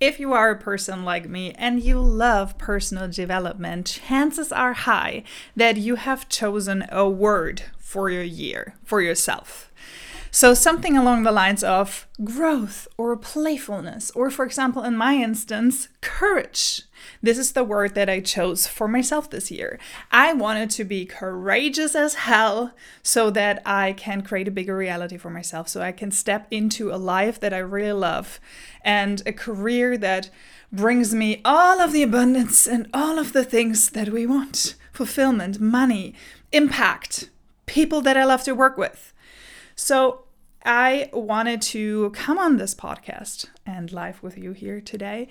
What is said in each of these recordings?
If you are a person like me and you love personal development, chances are high that you have chosen a word for your year, for yourself. So, something along the lines of growth or playfulness, or for example, in my instance, courage. This is the word that I chose for myself this year. I wanted to be courageous as hell so that I can create a bigger reality for myself, so I can step into a life that I really love and a career that brings me all of the abundance and all of the things that we want fulfillment, money, impact, people that I love to work with. So I wanted to come on this podcast and live with you here today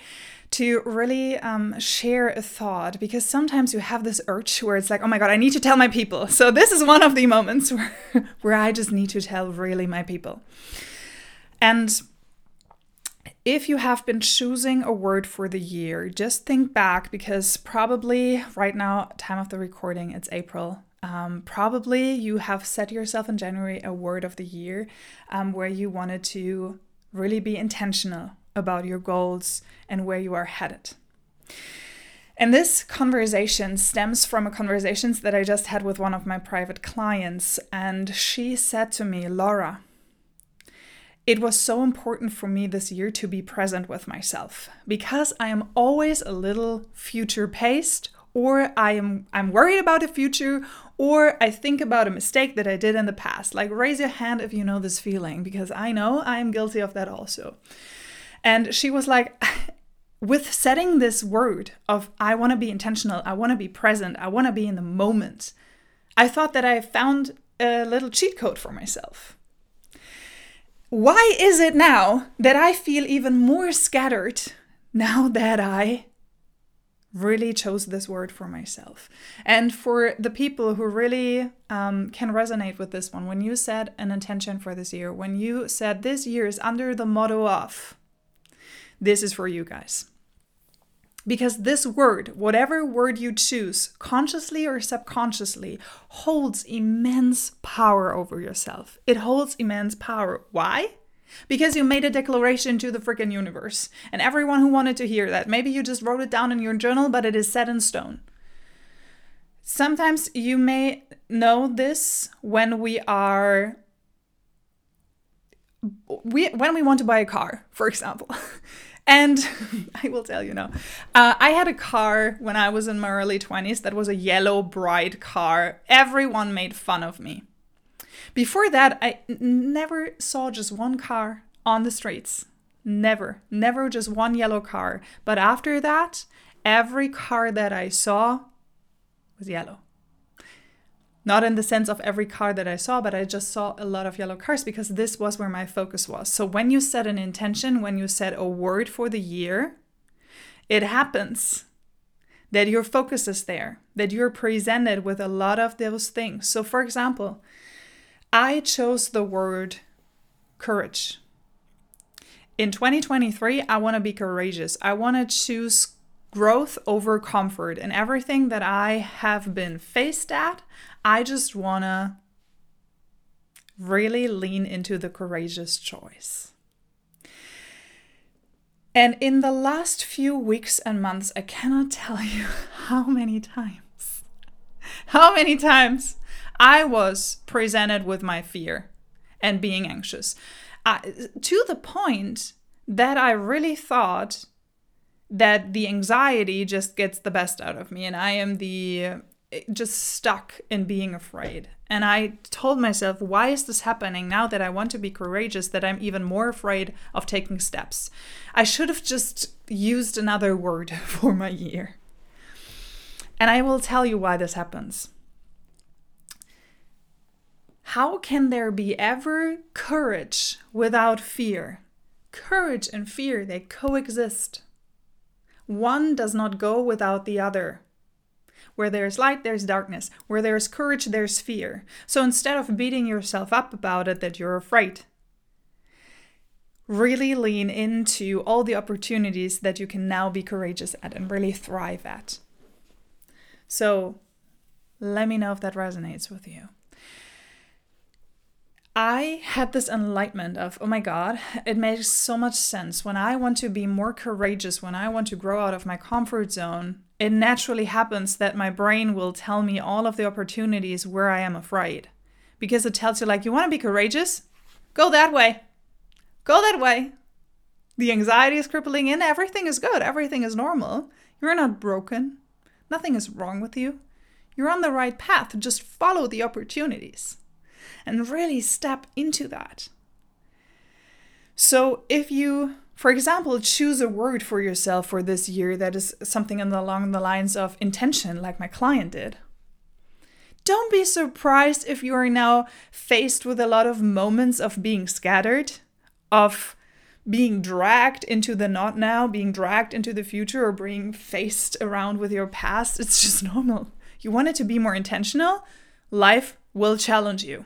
to really um, share a thought because sometimes you have this urge where it's like, oh my God, I need to tell my people. So this is one of the moments where, where I just need to tell really my people. And if you have been choosing a word for the year, just think back because probably right now, time of the recording, it's April um, probably you have set yourself in January a word of the year um, where you wanted to really be intentional about your goals and where you are headed. And this conversation stems from a conversation that I just had with one of my private clients. And she said to me, Laura, it was so important for me this year to be present with myself because I am always a little future paced or I am I'm worried about the future or I think about a mistake that I did in the past. Like raise your hand if you know this feeling because I know I am guilty of that also. And she was like with setting this word of I want to be intentional, I want to be present, I want to be in the moment. I thought that I found a little cheat code for myself. Why is it now that I feel even more scattered now that I really chose this word for myself. And for the people who really um, can resonate with this one, when you set an intention for this year, when you said this year is under the motto of, this is for you guys. Because this word, whatever word you choose, consciously or subconsciously, holds immense power over yourself. It holds immense power. Why? Because you made a declaration to the freaking universe. And everyone who wanted to hear that, maybe you just wrote it down in your journal, but it is set in stone. Sometimes you may know this when we are we when we want to buy a car, for example. And I will tell you now, uh, I had a car when I was in my early 20s that was a yellow, bright car. Everyone made fun of me. Before that, I never saw just one car on the streets. Never, never just one yellow car. But after that, every car that I saw was yellow. Not in the sense of every car that I saw, but I just saw a lot of yellow cars because this was where my focus was. So when you set an intention, when you set a word for the year, it happens that your focus is there, that you're presented with a lot of those things. So, for example, I chose the word courage. In 2023, I want to be courageous. I want to choose growth over comfort. And everything that I have been faced at, I just want to really lean into the courageous choice. And in the last few weeks and months, I cannot tell you how many times, how many times I was presented with my fear and being anxious to the point that I really thought that the anxiety just gets the best out of me and I am the eh, just stuck in being afraid. And I told myself, why is this happening now that I want to be courageous, that I'm even more afraid of taking steps? I should have just used another word for my year. And I will tell you why this happens. How can there be ever courage without fear? Courage and fear, they coexist. One does not go without the other. Where there's light, there's darkness. Where there's courage, there's fear. So instead of beating yourself up about it that you're afraid, really lean into all the opportunities that you can now be courageous at and really thrive at. So let me know if that resonates with you. I had this enlightenment of, oh my God, it makes so much sense. When I want to be more courageous, when I want to grow out of my comfort zone, it naturally happens that my brain will tell me all of the opportunities where I am afraid. Because it tells you, like, you want to be courageous? Go that way. Go that way. The anxiety is crippling in. Everything is good. Everything is normal. You're not broken. Nothing is wrong with you. You're on the right path. Just follow the opportunities and really step into that. So, if you, for example, choose a word for yourself for this year that is something along the lines of intention, like my client did, don't be surprised if you are now faced with a lot of moments of being scattered, of being dragged into the not now, being dragged into the future, or being faced around with your past. It's just normal. You want it to be more intentional, life will challenge you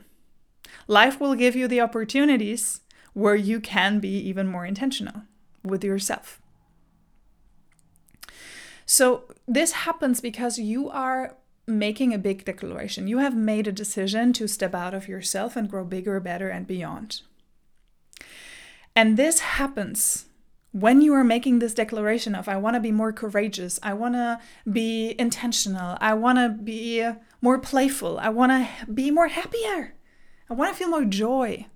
life will give you the opportunities where you can be even more intentional with yourself. So, this happens because you are making a big declaration. You have made a decision to step out of yourself and grow bigger, better, and beyond. And this happens when you are making this declaration of, I want to be more courageous, I want to be intentional, I want to be more playful, I want to be more happier. I want to feel more joy.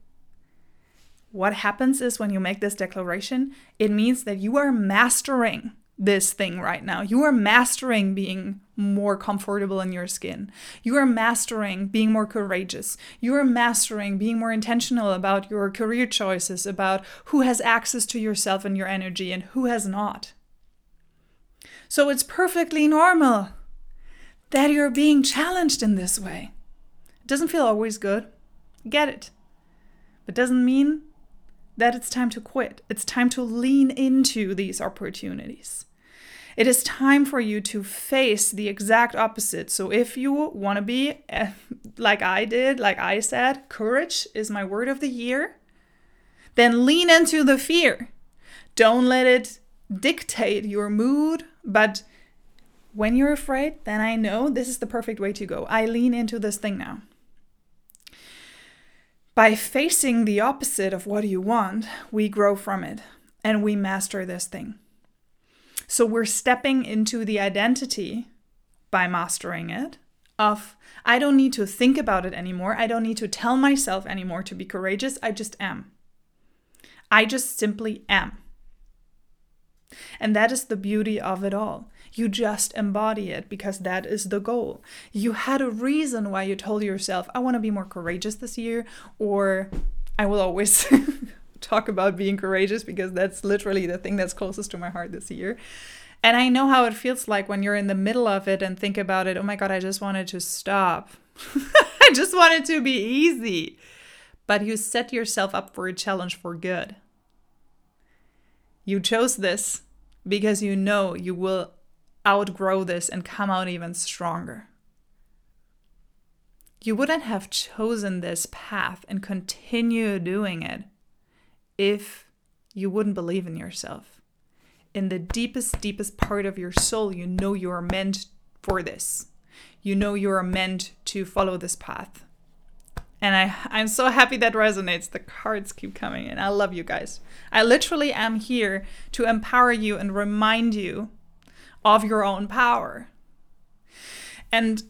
What happens is when you make this declaration, it means that you are mastering this thing right now. You are mastering being more comfortable in your skin. You are mastering being more courageous. You are mastering being more intentional about your career choices, about who has access to yourself and your energy and who has not. So it's perfectly normal that you're being challenged in this way. It doesn't feel always good. Get it. But doesn't mean that it's time to quit. It's time to lean into these opportunities. It is time for you to face the exact opposite. So, if you want to be like I did, like I said, courage is my word of the year, then lean into the fear. Don't let it dictate your mood, but when you're afraid, then I know this is the perfect way to go. I lean into this thing now. By facing the opposite of what you want, we grow from it and we master this thing. So we're stepping into the identity by mastering it of I don't need to think about it anymore. I don't need to tell myself anymore to be courageous. I just am. I just simply am. And that is the beauty of it all. You just embody it because that is the goal. You had a reason why you told yourself, I want to be more courageous this year, or I will always talk about being courageous because that's literally the thing that's closest to my heart this year. And I know how it feels like when you're in the middle of it and think about it, oh my God, I just wanted to stop. I just wanted to be easy. But you set yourself up for a challenge for good. You chose this because you know you will outgrow this and come out even stronger. You wouldn't have chosen this path and continue doing it if you wouldn't believe in yourself. In the deepest, deepest part of your soul, you know you are meant for this. You know you are meant to follow this path. And I, I'm so happy that resonates. The cards keep coming in. I love you guys. I literally am here to empower you and remind you of your own power. And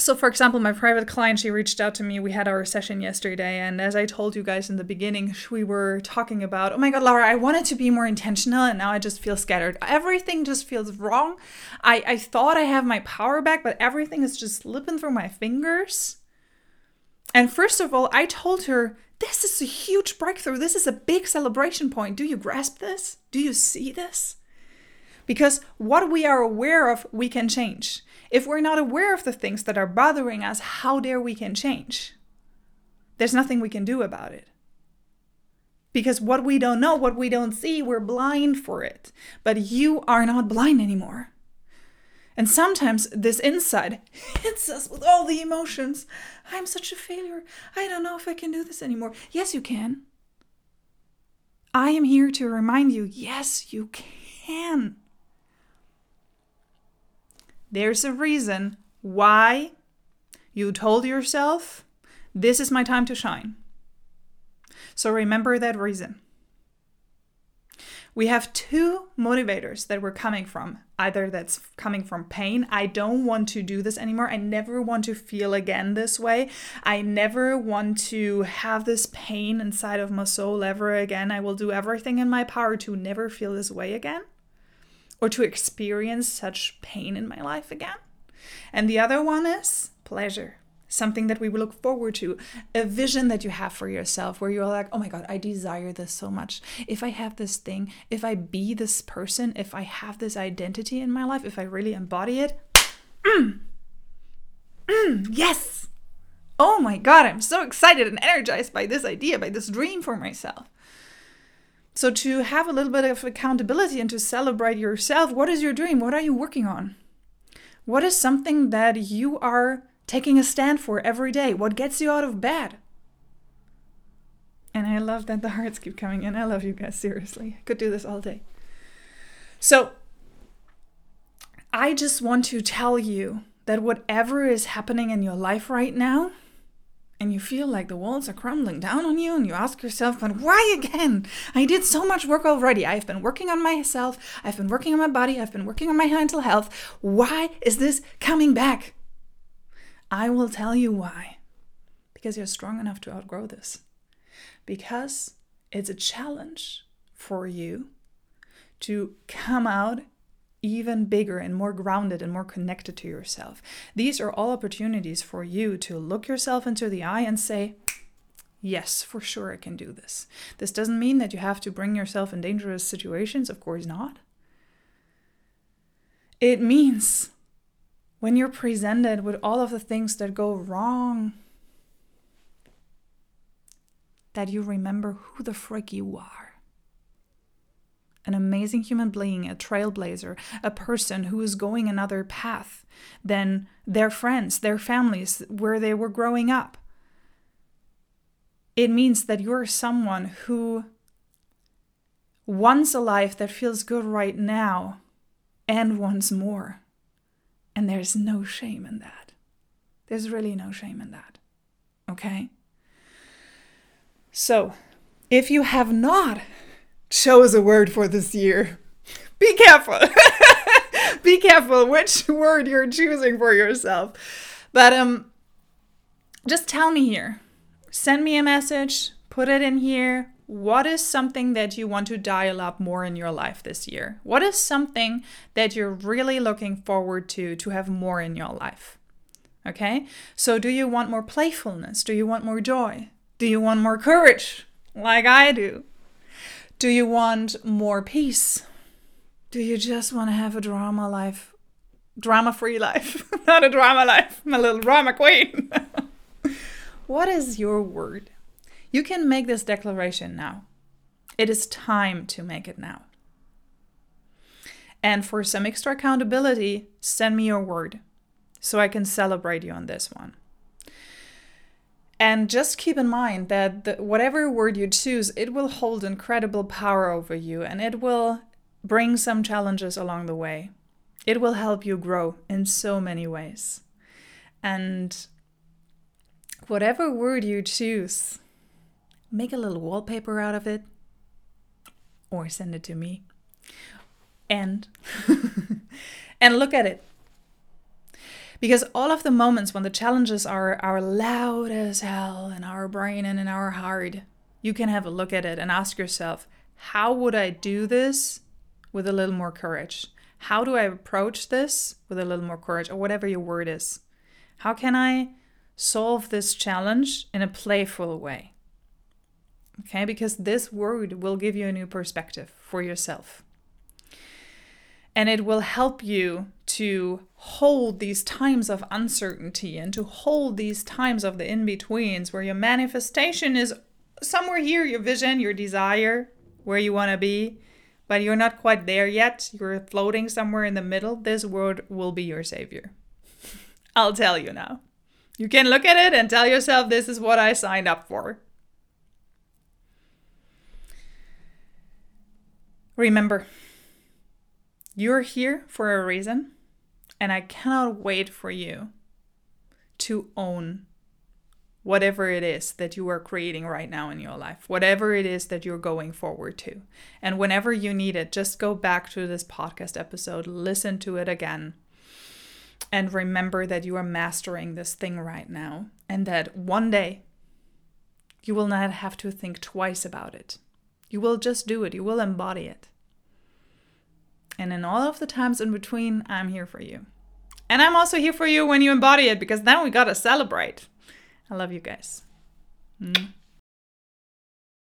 so, for example, my private client, she reached out to me. We had our session yesterday. And as I told you guys in the beginning, we were talking about, oh my God, Laura, I wanted to be more intentional. And now I just feel scattered. Everything just feels wrong. I, I thought I have my power back, but everything is just slipping through my fingers. And first of all, I told her, this is a huge breakthrough. This is a big celebration point. Do you grasp this? Do you see this? Because what we are aware of, we can change. If we're not aware of the things that are bothering us, how dare we can change? There's nothing we can do about it. Because what we don't know, what we don't see, we're blind for it. But you are not blind anymore. And sometimes this inside hits us with all the emotions. I'm such a failure. I don't know if I can do this anymore. Yes, you can. I am here to remind you yes, you can. There's a reason why you told yourself This is my time to shine. So remember that reason. We have two motivators that we're coming from. Either that's coming from pain. I don't want to do this anymore. I never want to feel again this way. I never want to have this pain inside of my soul ever again. I will do everything in my power to never feel this way again or to experience such pain in my life again. And the other one is pleasure something that we will look forward to, a vision that you have for yourself where you're like, oh my God, I desire this so much. If I have this thing, if I be this person, if I have this identity in my life, if I really embody it, mm, mm, yes. Oh my God, I'm so excited and energized by this idea, by this dream for myself. So, to have a little bit of accountability and to celebrate yourself, what is your dream? What are you working on? What is something that you are taking a stand for every day, what gets you out of bed. And I love that the hearts keep coming in. I love you guys, seriously. I could do this all day. So, I just want to tell you that whatever is happening in your life right now, and you feel like the walls are crumbling down on you, and you ask yourself, but why again? I did so much work already. I've been working on myself, I've been working on my body, I've been working on my mental health. Why is this coming back? I will tell you why. Because you're strong enough to outgrow this. Because it's a challenge for you to come out even bigger and more grounded and more connected to yourself. These are all opportunities for you to look yourself into the eye and say, Yes, for sure I can do this. This doesn't mean that you have to bring yourself in dangerous situations, of course not. It means when you're presented with all of the things that go wrong, that you remember who the frick you are. An amazing human being, a trailblazer, a person who is going another path than their friends, their families, where they were growing up. It means that you're someone who wants a life that feels good right now and wants more. And there's no shame in that. There's really no shame in that. Okay? So, if you have not chose a word for this year, be careful. be careful which word you're choosing for yourself. But um just tell me here. Send me a message, put it in here what is something that you want to dial up more in your life this year? What is something that you're really looking forward to to have more in your life? Okay? So, do you want more playfulness? Do you want more joy? Do you want more courage, like I do? Do you want more peace? Do you just want to have a drama life? Drama free life, not a drama life, my little drama queen. what is your word? You can make this declaration now. It is time to make it now. And for some extra accountability, send me your word so I can celebrate you on this one. And just keep in mind that the, whatever word you choose, it will hold incredible power over you and it will bring some challenges along the way. It will help you grow in so many ways. And whatever word you choose, make a little wallpaper out of it or send it to me and and look at it. Because all of the moments when the challenges are are loud as hell in our brain and in our heart you can have a look at it and ask yourself how would i do this with a little more courage? How do i approach this with a little more courage or whatever your word is? How can i solve this challenge in a playful way Okay, because this word will give you a new perspective for yourself. And it will help you to hold these times of uncertainty and to hold these times of the in betweens where your manifestation is somewhere here, your vision, your desire, where you want to be, but you're not quite there yet. You're floating somewhere in the middle. This word will be your savior. I'll tell you now. You can look at it and tell yourself, this is what I signed up for. Remember, you're here for a reason, and I cannot wait for you to own whatever it is that you are creating right now in your life, whatever it is that you're going forward to. And whenever you need it, just go back to this podcast episode, listen to it again, and remember that you are mastering this thing right now, and that one day you will not have to think twice about it. You will just do it, you will embody it. And in all of the times in between, I'm here for you. And I'm also here for you when you embody it because then we gotta celebrate. I love you guys. Mm.